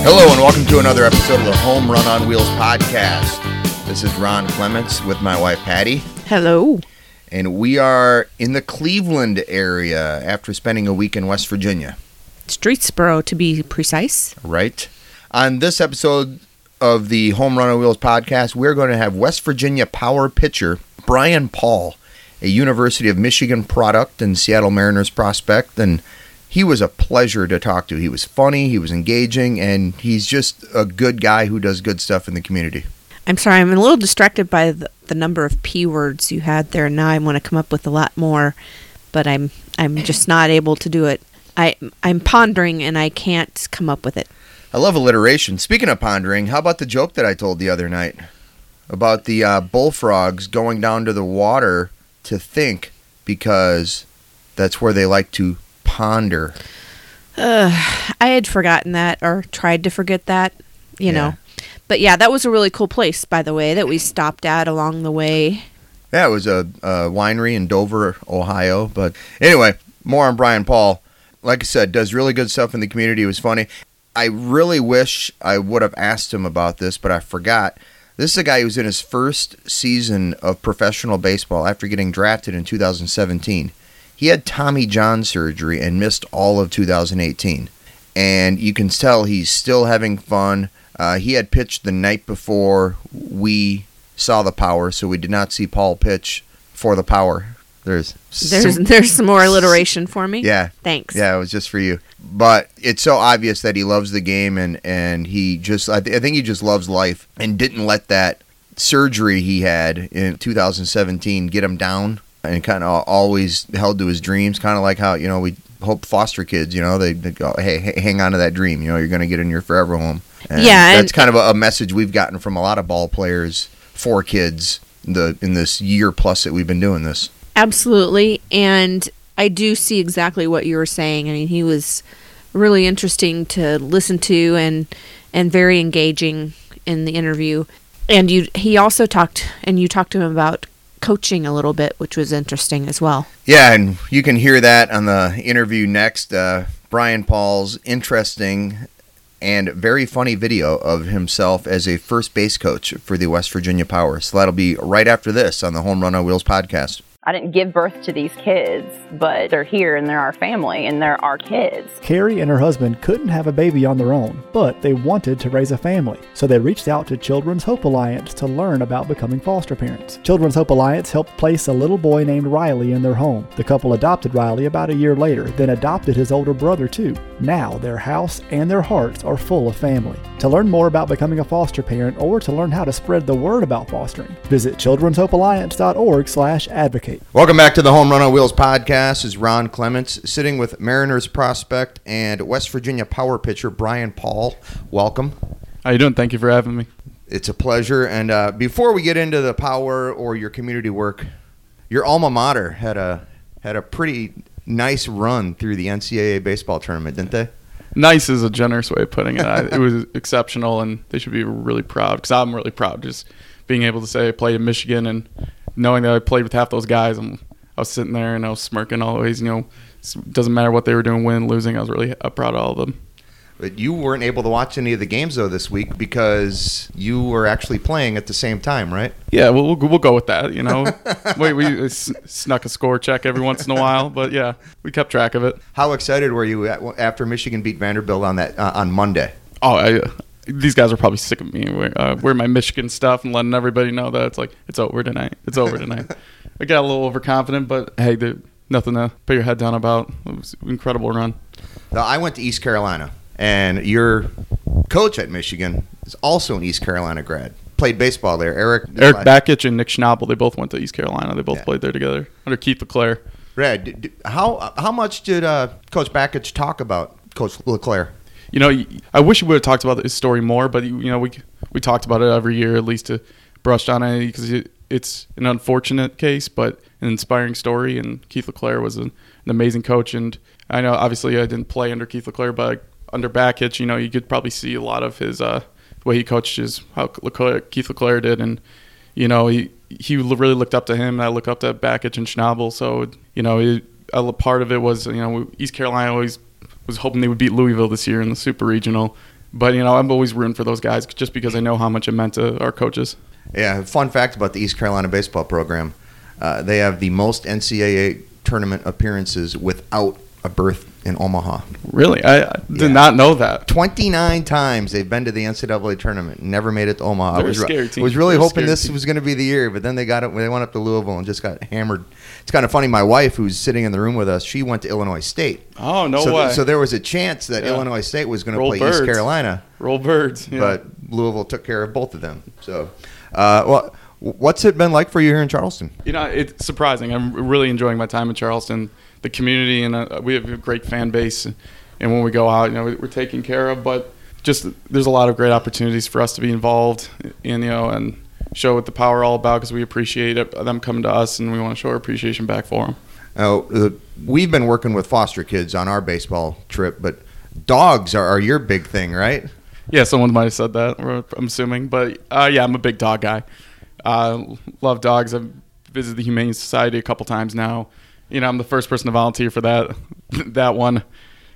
Hello and welcome to another episode of the Home Run on Wheels podcast. This is Ron Clements with my wife Patty, Hello. and we are in the Cleveland area after spending a week in West Virginia, Streetsboro, to be precise. right? On this episode of the Home Run on Wheels podcast, we're going to have West Virginia power pitcher Brian Paul, a University of Michigan product and Seattle Mariners prospect, and he was a pleasure to talk to. He was funny, he was engaging, and he's just a good guy who does good stuff in the community. I'm sorry, I'm a little distracted by the, the number of P words you had there. Now I want to come up with a lot more, but I'm I'm just not able to do it. I I'm pondering and I can't come up with it. I love alliteration. Speaking of pondering, how about the joke that I told the other night about the uh, bullfrogs going down to the water to think because that's where they like to ponder. I had forgotten that or tried to forget that, you Yeah. know. But yeah, that was a really cool place, by the way, that we stopped at along the way. Yeah, it was a, a winery in Dover, Ohio. But anyway, more on Brian Paul. Like I said, does really good stuff in the community. It was funny. I really wish I would have asked him about this, but I forgot. This is a guy who's in his first season of professional baseball after getting drafted in 2017. He had Tommy John surgery and missed all of 2018. And you can tell he's still having fun. Uh, he had pitched the night before we saw the power, so we did not see Paul pitch for the power. There's There's some- there's some more alliteration for me. yeah, Thanks. yeah, it was just for you. But it's so obvious that he loves the game and and he just I, th- I think he just loves life and didn't let that surgery he had in 2017 get him down and kind of always held to his dreams. Kind of like how you know we hope foster kids, you know, they, they go, hey, hey, hang on to that dream. You know, you're going to get in your forever home. And Yeah, and- that's kind of a, a message we've gotten from a lot of ball players for kids the in this year plus that we've been doing this. Absolutely. And I do see exactly what you were saying. I mean, he was really interesting to listen to and and very engaging in the interview. And you he also talked and you talked to him about coaching a little bit, which was interesting as well. Yeah, and you can hear that on the interview next. Uh, Brian Paul's interesting and very funny video of himself as a first base coach for the West Virginia Power. So that'll be right after this on the Home Run on Wheels podcast. I didn't give birth to these kids, but they're here and they're our family and they're our kids. Carrie and her husband couldn't have a baby on their own, but they wanted to raise a family. So they reached out to Children's Hope Alliance to learn about becoming foster parents. Children's Hope Alliance helped place a little boy named Riley in their home. The couple adopted Riley about a year later, then adopted his older brother too. Now their house and their hearts are full of family. To learn more about becoming a foster parent or to learn how to spread the word about fostering, visit children'shopealliance.org/advocate. Welcome back to the Home Run on Wheels podcast. This is Ron Clements sitting with Mariners prospect and West Virginia Power pitcher Brian Paul. Welcome. How you doing? Thank you for having me. It's a pleasure. And uh, before we get into the power or your community work, your alma mater had a had a pretty nice run through the NCAA baseball tournament, didn't they? Nice is a generous way of putting it. I, it was exceptional, and they should be really proud because I'm really proud just being able to say I played in Michigan and knowing that I played with half those guys. I'm, I was sitting there and I was smirking always. You know, it doesn't matter what they were doing, win, losing. I was really proud of all of them. But you weren't able to watch any of the games though this week because you were actually playing at the same time, right? Yeah, we'll we'll, we'll go with that. You know, we we snuck a score check every once in a while, but yeah, we kept track of it. How excited were you after Michigan beat Vanderbilt on that uh, on Monday? Oh, I, these guys are probably sick of me wearing, uh, wearing my Michigan stuff and letting everybody know that it's like it's over tonight. It's over tonight. I got a little overconfident, but hey, there, nothing to put your head down about. It was an incredible run. Now, I went to East Carolina, and your coach at Michigan is also an East Carolina grad. Played baseball there, Erik. Erik Bakich and Nick Schnabel, they both went to East Carolina. They both Yeah. played there together under Keith LeClair. Red, how how much did uh, Coach Bakich talk about Coach LeClair? You know, I wish we would have talked about his story more, but you know, we we talked about it every year at least to brushed on it because it, it's an unfortunate case, but an inspiring story. And Keith LeClair was an, an amazing coach, and I know obviously I didn't play under Keith LeClair, but under Bakich, you know, you could probably see a lot of his uh, the way he coaches, how LeClair, Keith LeClair did, and you know, he he really looked up to him. And I look up to Bakich and Schnabel. So you know, he, a part of it was you know East Carolina always was hoping they would beat Louisville this year in the Super Regional. But you know, I'm always rooting for those guys just because I know how much it meant to our coaches. Yeah, fun fact about the East Carolina baseball program: uh, they have the most NCAA tournament appearances without a berth in Omaha. Really, I, I did Yeah. not know that. 29 times they've been to the NCAA tournament, never made it to Omaha. I They're a was, scary team. was really They're hoping this team. was going to be the year, but then they got it. When they went up to Louisville and just got hammered. It's kind of funny. My wife, who's sitting in the room with us, she went to Illinois State. Oh no so, way! so there was a chance that Yeah. Illinois State was going to play East Carolina, Roll birds. yeah. but Louisville took care of both of them. So, uh, well, what's it been like for you here in Charleston? You know, it's surprising. I'm really enjoying my time in Charleston, the community, and uh, we have a great fan base. And when we go out, you know, we're taken care of. But just there's a lot of great opportunities for us to be involved, in, you know, and show what the power all about because we appreciate it, them coming to us, and we want to show our appreciation back for them. Now, uh, we've been working with foster kids on our baseball trip, but dogs are, are your big thing, right? Yeah, someone might have said that. I'm assuming, but uh, yeah, I'm a big dog guy. Uh, love dogs. I've visited the Humane Society a couple times now. You know, I'm the first person to volunteer for that that one.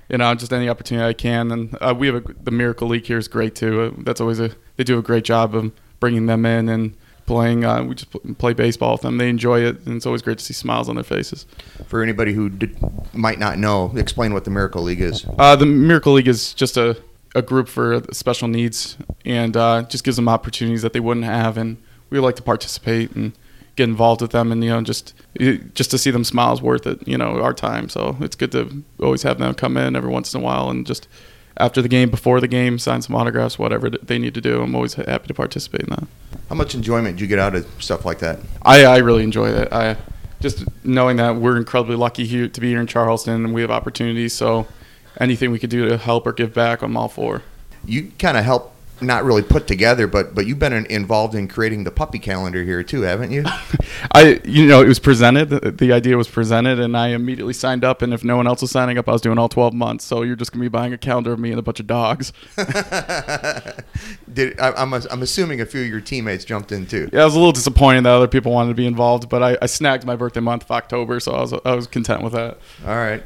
You know, just any opportunity I can. And uh, we have a, the Miracle League here is great too. Uh, that's always a they do a great job of bringing them in and playing. Uh, we just play baseball with them. They enjoy it, and it's always great to see smiles on their faces. For anybody who did, might not know, explain what the Miracle League is. Uh, the Miracle League is just a, a group for special needs and uh, just gives them opportunities that they wouldn't have. And we like to participate and get involved with them. And, you know, just just to see them smile is worth it, you know, our time. So it's good to always have them come in every once in a while and just after the game, before the game, sign some autographs, whatever they need to do. I'm always happy to participate in that. How much enjoyment do you get out of stuff like that? I, I really enjoy it. I just knowing that we're incredibly lucky here to be here in Charleston and we have opportunities. So anything we could do to help or give back, I'm all for. You kind of help, not really put together, but but you've been in, involved in creating the puppy calendar here too, haven't you? I, you know, it was presented. The idea was presented, and I immediately signed up. And if no one else was signing up, I was doing all 12 months. So you're just gonna be buying a calendar of me and a bunch of dogs. Did I, I'm I'm assuming a few of your teammates jumped in too. Yeah, I was a little disappointed that other people wanted to be involved, but I, I snagged my birthday month of October, so I was I was content with that. All right.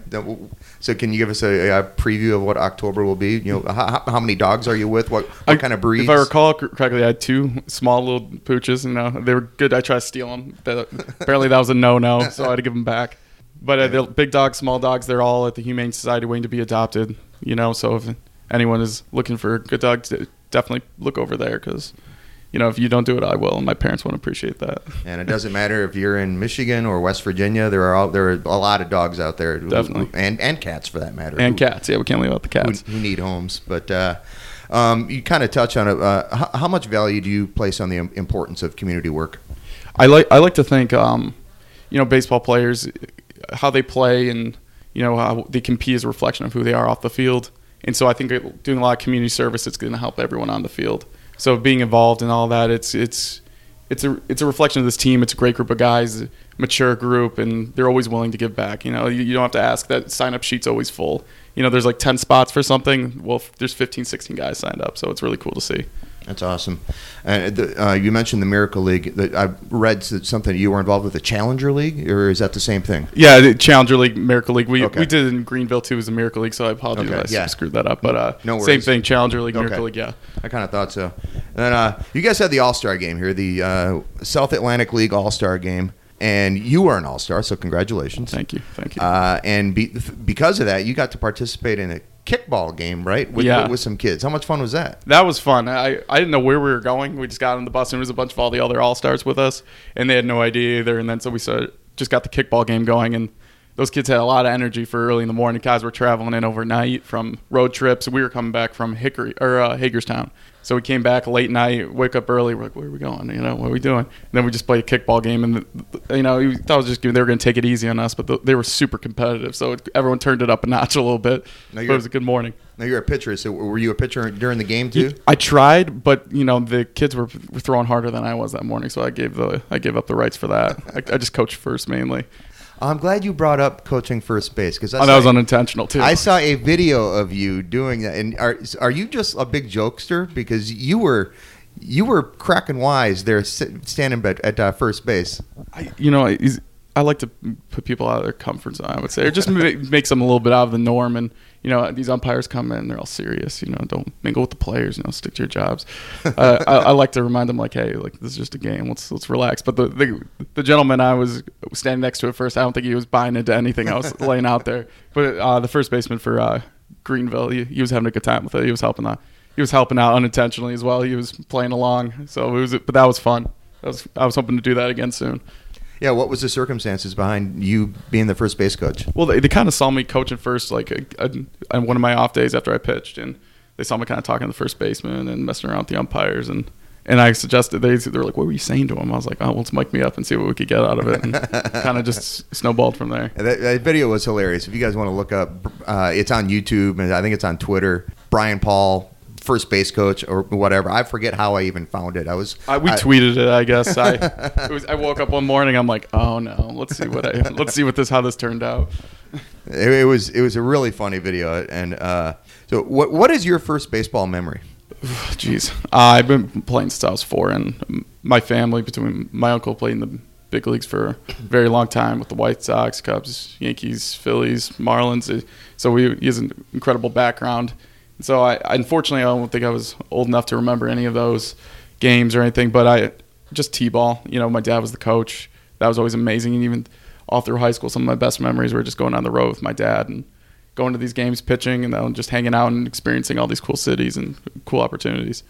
So can you give us a, a preview of what October will be? You know, how, how many dogs are you with? What what I- kind of breeds? If I recall correctly, I had two small little pooches. You know, they were good. I tried to steal them. Apparently, that was a no-no, so I had to give them back. But uh, the big dogs, small dogs, they're all at the Humane Society waiting to be adopted. You know, so if anyone is looking for a good dog, definitely look over there because, you know, if you don't do it, I will, and my parents won't appreciate that. And it doesn't matter if you're in Michigan or West Virginia. There are all, there are a lot of dogs out there, who- Definitely. and and cats for that matter, And who- cats, yeah, we can't leave out the cats. who need homes. But uh, um, you kind of touch on it. Uh, how, how much value do you place on the importance of community work? I like I like to think, um, you know, baseball players, how they play and you know how they compete is a reflection of who they are off the field. And so I think doing a lot of community service, it's going to help everyone on the field. So being involved in all that, it's it's it's a it's a reflection of this team. It's a great group of guys, mature group, and they're always willing to give back. You know, you, you don't have to ask. That sign up sheet's always full. You know, there's like 10 spots for something. Well, there's 15, 16 guys signed up, so it's really cool to see. That's awesome. And the, uh, you mentioned the Miracle League. The, I read something you were involved with the Challenger League, or is that the same thing? Yeah, the Challenger League, Miracle League. We Okay. we did it in Greenville too as a Miracle League, so I apologize. Okay, I yeah. screwed that up. But uh, No same thing, Challenger League, Miracle Okay. League. Yeah, I kind of thought so. And then uh, you guys had the All Star game here, the uh, South Atlantic League All Star game, and you were an All Star, so congratulations. thank you, thank you. Uh, and be, because of that, you got to participate in a kickball game, right? With, Yeah. with some kids. How much fun was that? that was fun. I, I didn't know where we were going. We just got on the bus and there was a bunch of all the other all stars with us, and they had no idea either. And then so we started, just got the kickball game going, and those kids had a lot of energy for early in the morning. Guys were traveling in overnight from road trips. We were coming back from Hickory or uh, Hagerstown, so we came back late night, wake up early. We're like, where are we going? You know, what are we doing? And then we just played a kickball game, and you know, we thought it was just they were going to take it easy on us, but the, they were super competitive. So it, everyone turned it up a notch a little bit. Now But it was a good morning. Now you're a pitcher, so were you a pitcher during the game too? I tried, but you know the kids were, were throwing harder than I was that morning, so I gave the I gave up the rights for that. I, I just coached first mainly. I'm glad you brought up coaching first base because Oh, that was unintentional too. I saw a video of you doing that, and are are you just a big jokester? Because you were you were cracking wise there, standing at, at uh, first base. I, you know, he's, I like to put people out of their comfort zone. I would say, or just make, makes them a little bit out of the norm. And you know, these umpires come in, they're all serious. You know, don't mingle with the players. You know, stick to your jobs. uh, I, I like to remind them, like, hey, like this is just a game. Let's let's relax. But the the, the gentleman I was standing next to at first, I don't think he was buying into anything I was laying out there. But uh, the first baseman for uh, Greenville, he, he was having a good time with it. He was helping out. He was helping out unintentionally as well. He was playing along, so it was. But that was fun. That was, I was hoping to do that again soon. Yeah, what was the circumstances behind you being the first base coach? Well, they, they kind of saw me coaching first, like a, a, on one of my off days after I pitched, and they saw me kind of talking to the first baseman and messing around with the umpires, and and I suggested they they were like, "What were you saying to him?" I was like, "Oh, well, let's mic me up and see what we could get out of it," and kind of just snowballed from there. That, that video was hilarious. If you guys want to look up, uh, it's on YouTube and I think it's on Twitter. Brian Paul, first base coach or whatever. I forget how I even found it. I was I, we I- tweeted it, I guess. I it was, I woke up one morning. I'm like, "Oh no, let's see what I let's see what this how this turned out." It, it was it was a really funny video. And uh, so, what what is your first baseball memory? Jeez, uh, I've been playing since I was four, and my family, between my uncle played in the big leagues for a very long time with the White Sox, Cubs, Yankees, Phillies, Marlins. Uh, So we, he has an incredible background. So I, unfortunately, I don't think I was old enough to remember any of those games or anything. But I just t-ball. You know, my dad was the coach. That was always amazing. And even all through high school, some of my best memories were just going on the road with my dad and going to these games, pitching, and then just hanging out and experiencing all these cool cities and cool opportunities.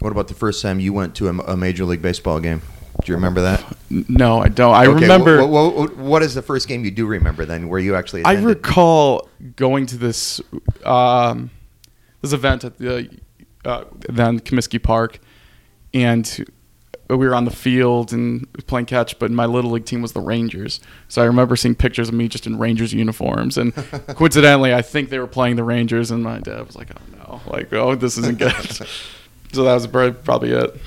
What about the first time you went to a, major league baseball game? Do you remember that? No, I don't. I Okay, remember. wh- wh- wh- what is the first game you do remember then, where you actually? I recall going to this um, this event at the uh, then Comiskey Park, and we were on the field and playing catch. But my little league team was the Rangers, so I remember seeing pictures of me just in Rangers uniforms. And coincidentally, I think they were playing the Rangers, and my dad was like, "Oh no, like oh this isn't good." so that was probably, probably it.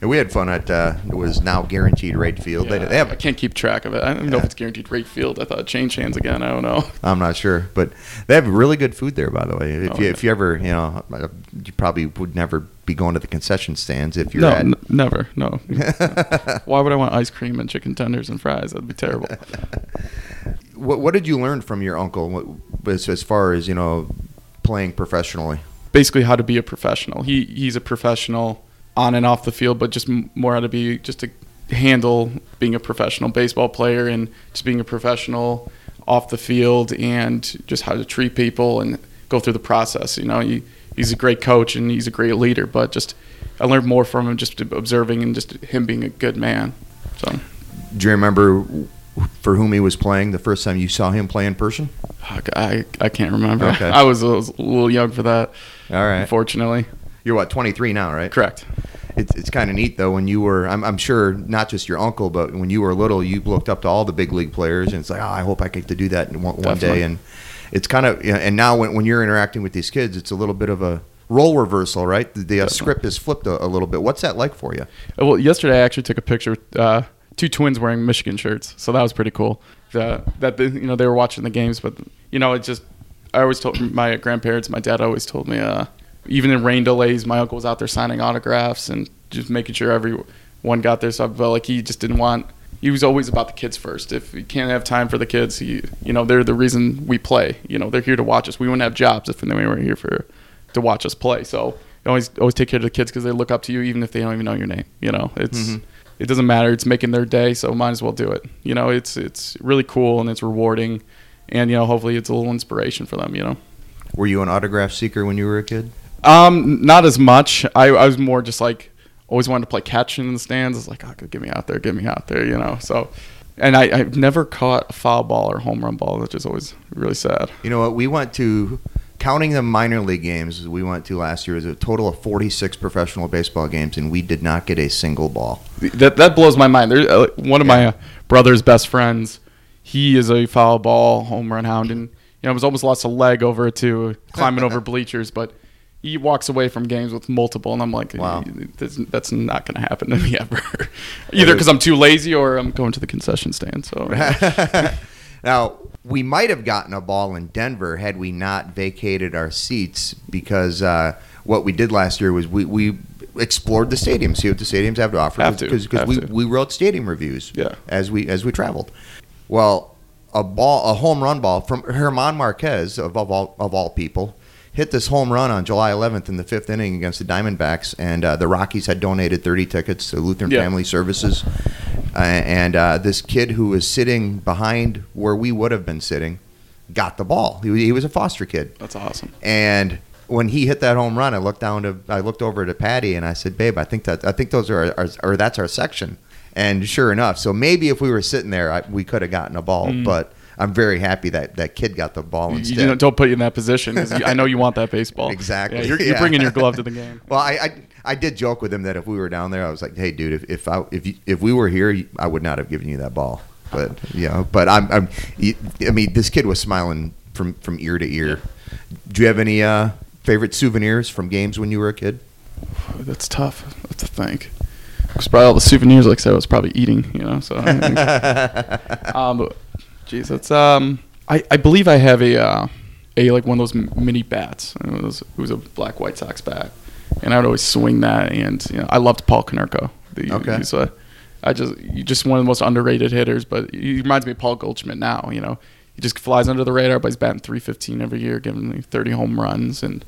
And we had fun at uh, it was now guaranteed rate field. Yeah, they have I can't keep track of it. I don't know if it's guaranteed rate field. I thought it changed hands again. I don't know. I'm not sure, but they have really good food there. By the way, if Oh, you yeah. if you ever you know you probably would never be going to the concession stands if you're no, at. n- never. No. Why would I want ice cream and chicken tenders and fries? That'd be terrible. What what did you learn from your uncle as as far as you know playing professionally? Basically, how to be a professional. He he's a professional on and off the field, but just more how to be just to handle being a professional baseball player and just being a professional off the field and just how to treat people and go through the process. You know, he, he's a great coach and he's a great leader, but just I learned more from him just observing and just him being a good man. So. Do you remember for whom he was playing the first time you saw him play in person? I, I can't remember. Okay. I was a, was a little young for that, All right, unfortunately. You're what 23 now, right? Correct. It's, it's kind of neat though when you were I'm, I'm sure not just your uncle but when you were little you looked up to all the big league players and it's like oh, I hope I get to do that one, one day and it's kind of you know, and now when, when you're interacting with these kids it's a little bit of a role reversal right the, the uh, script is flipped a, a little bit what's that like for you Uh, Well, yesterday I actually took a picture uh, two twins wearing Michigan shirts, so that was pretty cool. Uh, that they, you know they were watching the games, but you know it just I always told my grandparents, my dad always told me, uh, even in rain delays, my uncle was out there signing autographs and just making sure everyone got there. So I felt like he just didn't want. He was always about the kids first. If you can't have time for the kids, he, you know, they're the reason we play. You know, they're here to watch us. We wouldn't have jobs if they weren't here for to watch us play. So you always always take care of the kids because they look up to you even if they don't even know your name. You know, it's mm-hmm. it doesn't matter. It's making their day, so might as well do it. You know, it's it's really cool and it's rewarding, and you know, hopefully it's a little inspiration for them. You know. were you an autograph seeker when you were a kid Um, not as much. I, I was more just like always wanted to play catch in the stands. It's like, oh, get me out there, get me out there, you know. So, and I, I've never caught a foul ball or home run ball, which is always really sad. you know what we went to counting the minor league games we went to last year was a total of 46 professional baseball games and we did not get a single ball That that blows my mind. There, uh, one of my uh, brother's best friends, he is a foul ball home run hound, and you know, was almost lost a leg over to climbing over bleachers, but. He walks away from games with multiple, and I'm like, Wow. that's, that's not going to happen to me ever. Either because I'm too lazy or I'm going to the concession stand. So Now, we might have gotten a ball in Denver had we not vacated our seats because uh, what we did last year was we, we explored the stadium, see what the stadiums have to offer. Have to, because we, to. we wrote stadium reviews Yeah. as we as we traveled. Well, a ball, a home run ball from Germán Márquez of, of all of all people, hit this home run on July 11th in the fifth inning against the Diamondbacks, and uh, the Rockies had donated 30 tickets to Lutheran Yeah. Family Services, uh, and uh, this kid who was sitting behind where we would have been sitting, got the ball. He, he was a foster kid, That's awesome. and when he hit that home run, I looked down to I looked over to Patty and I said, "Babe, I think that I think those are our, or that's our section." And sure enough, so maybe if we were sitting there, I, we could have gotten a ball. But I'm very happy that that kid got the ball You, instead. you don't, don't put you in that position 'cause you, I know you want that baseball. Exactly. Yeah, you're, you're Yeah. bringing your glove to the game. Well, I, I I did joke with him that if we were down there, I was like, "Hey, dude, if if I if you, if we were here, I would not have given you that ball." But you know, but I'm I'm I mean, this kid was smiling from from ear to ear. Do you have any uh, favorite souvenirs from games when you were a kid? That's tough. That's to think. Because probably all the souvenirs, like I said, I was probably eating. You know, so. I think- um, but, geez, that's um. I, I believe I have a uh, a like one of those mini bats. It was, it was a black White Sox bat, and I would always swing that. And you know, I loved Paul Konerko. The, Okay. He's a, I just you just one of the most underrated hitters, but he reminds me of Paul Goldschmidt now. You know, he just flies under the radar, but he's batting 315 every year, giving me 30 home runs, and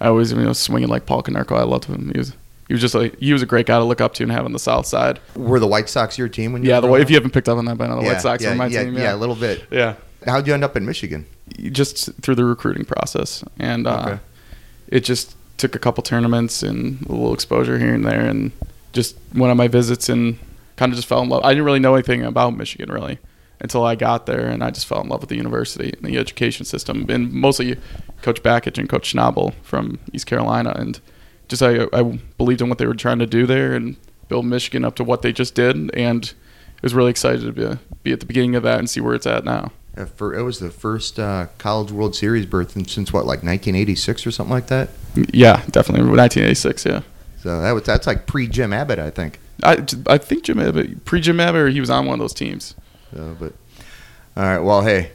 I always you know swinging like Paul Konerko. I loved him. He was he was just like he was a great guy to look up to and have on the South Side. Were the White Sox your team when you Yeah, were the if you haven't picked up on that by now, the yeah, White Sox yeah, are my yeah, team. yeah, Yeah, a little bit. yeah. How'd you end up in Michigan? Just through the recruiting process, and uh, Okay. it just took a couple tournaments and a little exposure here and there, and just went on my visits and kind of just fell in love. I didn't really know anything about Michigan really until I got there, and I just fell in love with the university and the education system, and mostly Coach Bakich and Coach Schnabel from East Carolina, and just I, I believed in what they were trying to do there and build Michigan up to what they just did, and I was really excited to be, be at the beginning of that and see where it's at now. For, it was the first uh, College World Series berth since what, like 1986 or something like that. Yeah, definitely 1986. Yeah, So that was that's like pre Jim Abbott, I think. I, I think Jim Abbott, pre Jim Abbott, he was on one of those teams. So, but all right, well, hey,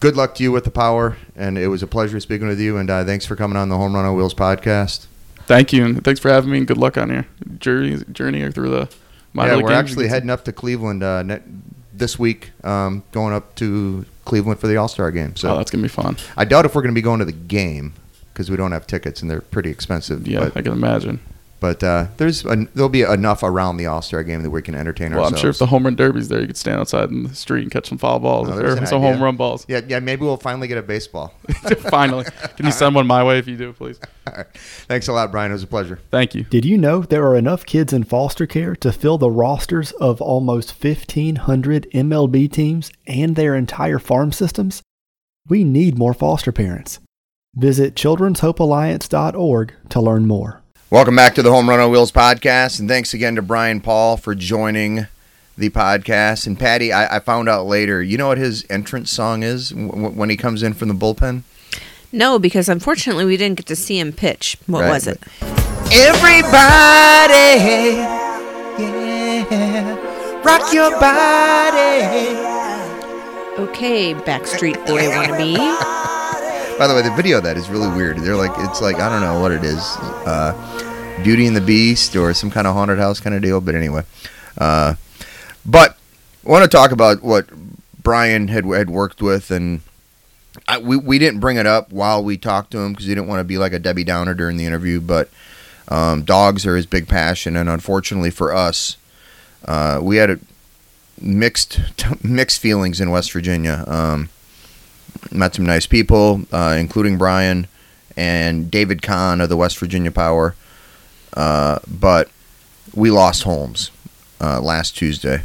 good luck to you with the power, and it was a pleasure speaking with you. And uh, thanks for coming on the Home Run on Wheels podcast. Thank you, and thanks for having me. And good luck on your journey journey through the minor yeah, we're actually heading up to Cleveland uh, ne- this week, um, going up to Cleveland for the All Star game. So oh, that's gonna be fun. I doubt if we're going to be going to the game because we don't have tickets and they're pretty expensive. Yeah, I can imagine. But uh, there's an, there'll be enough around the All Star game that we can entertain ourselves. Well, I'm sure if the home run derby's there, you could stand outside in the street and catch some foul balls Oh, there's or some idea. home run balls. yeah, yeah, maybe we'll finally get a baseball. Finally, can you send one my way if you do, please? All right. Thanks a lot, Brian. It was a pleasure. Thank you. Did you know there are enough kids in foster care to fill the rosters of almost 1,500 MLB teams and their entire farm systems? We need more foster parents. Visit children'shopealliance.org to learn more. Welcome back to the Home Run on Wheels podcast, and thanks again to Brian Paul for joining the podcast. And Patty, I, I found out later, you know what his entrance song is w- when he comes in from the bullpen? No, because unfortunately we didn't get to see him pitch. What Right, was it? Everybody, yeah, rock your body. Okay, Backstreet Boy wannabe. By the way, the video of that is really weird. They're like, it's like I don't know what it is, uh, Beauty and the Beast or some kind of haunted house kind of deal. But anyway, uh, but I want to talk about what Brian had had worked with, and I, we we didn't bring it up while we talked to him because he didn't want to be like a Debbie Downer during the interview. But um, dogs are his big passion, and unfortunately for us, uh, we had mixed mixed feelings in West Virginia. Um, met some nice people, uh, including Brian and David Kahn of the West Virginia Power. Uh, but we lost Holmes uh, last Tuesday.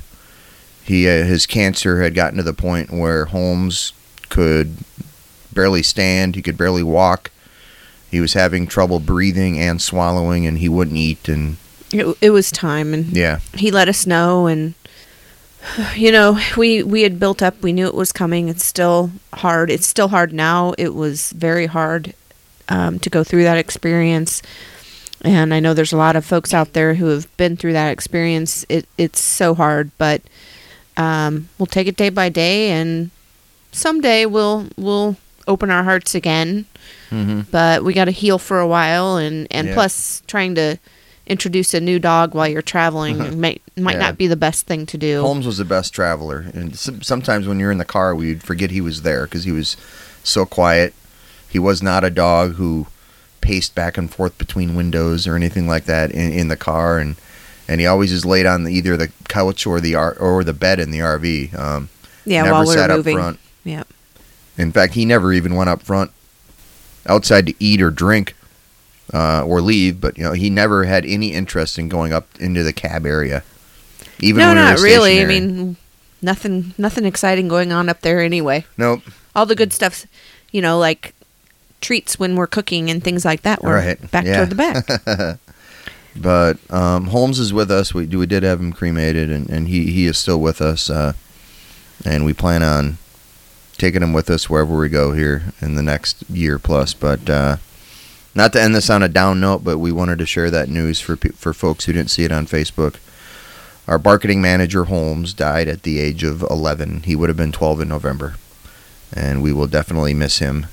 He uh, his cancer had gotten to the point where Holmes could barely stand. He could barely walk. He was having trouble breathing and swallowing, and he wouldn't eat. And It, it was time, and yeah, he let us know and you know we we had built up we knew it was coming it's still hard it's still hard now it was very hard um, to go through that experience and i know there's a lot of folks out there who have been through that experience it, it's so hard but um, we'll take it day by day and someday we'll we'll open our hearts again. Mm-hmm. But we got to heal for a while, and and Yeah. plus trying to introduce a new dog while you're traveling might might Yeah. not be the best thing to do. Holmes was the best traveler, and some, sometimes when you're in the car, we'd forget he was there because he was so quiet. He was not a dog who paced back and forth between windows or anything like that in, in the car, and and he always is laid on the, either the couch or the or the bed in the RV. Um, yeah, never while we sat were up moving. front. Yeah. In fact, he never even went up front outside to eat or drink uh, or leave. But you know, he never had any interest in going up into the cab area. Even no, when we were not really. I mean, nothing nothing exciting going on up there anyway. nope. All the good stuff's, you know, like treats when we're cooking and things like that. We're Right, back yeah. toward the back. But um, Holmes is with us. We we did have him cremated, and, and he, he is still with us. Uh, and we plan on taking him with us wherever we go here in the next year plus. But uh, not to end this on a down note, but we wanted to share that news for for folks who didn't see it on Facebook. Our marketing manager Holmes died at the age of 11. He would have been 12 in November, and we will definitely miss him.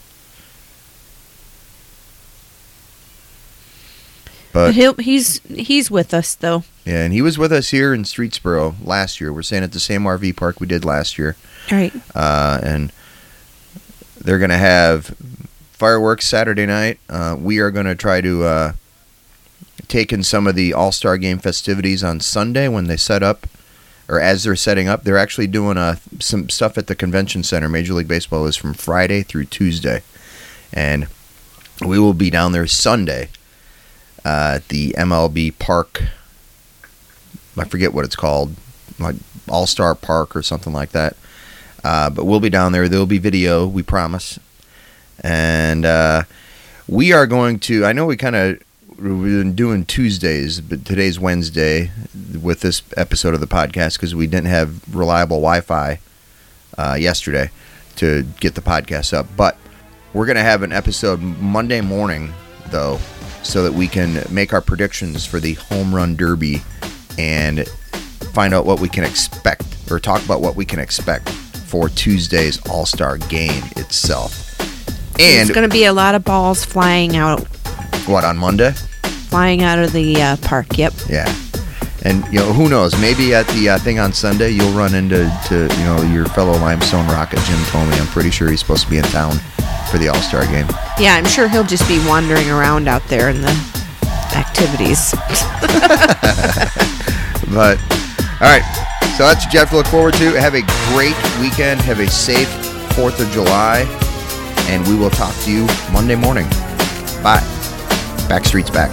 but But he'll, he's he's with us though. Yeah, and he was with us here in Streetsboro last year. We're staying at the same RV park we did last year. Right. Uh, and they're going to have fireworks Saturday night. Uh, we are going to try to uh, take in some of the All Star Game festivities on Sunday when they set up, or as they're setting up. They're actually doing uh, some stuff at the convention center. Major League Baseball is from Friday through Tuesday. And we will be down there Sunday uh, at the MLB Park. I forget what it's called, like All Star Park or something like that. Uh, but we'll be down there. There'll be video, we promise. And uh, we are going to. I know we kind of we've been doing Tuesdays, but today's Wednesday with this episode of the podcast because we didn't have reliable Wi-Fi uh, yesterday to get the podcast up. But we're gonna have an episode Monday morning though, so that we can make our predictions for the home run derby and find out what we can expect or talk about what we can expect for Tuesday's All Star game itself. And There's going to be a lot of balls flying out what on Monday? flying out of the uh, park. Yep. Yeah. And you know who knows? Maybe at the uh, thing on Sunday you'll run into to you know your fellow Limestone Rocket Jim Thome. I'm pretty sure he's supposed to be in town for the All Star game. Yeah, I'm sure he'll just be wandering around out there in the activities. But all right, so that's what you have to look forward to. Have a great weekend. Have a safe Fourth of July, and we will talk to you Monday morning. Bye. Backstreet's back.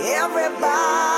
Everybody,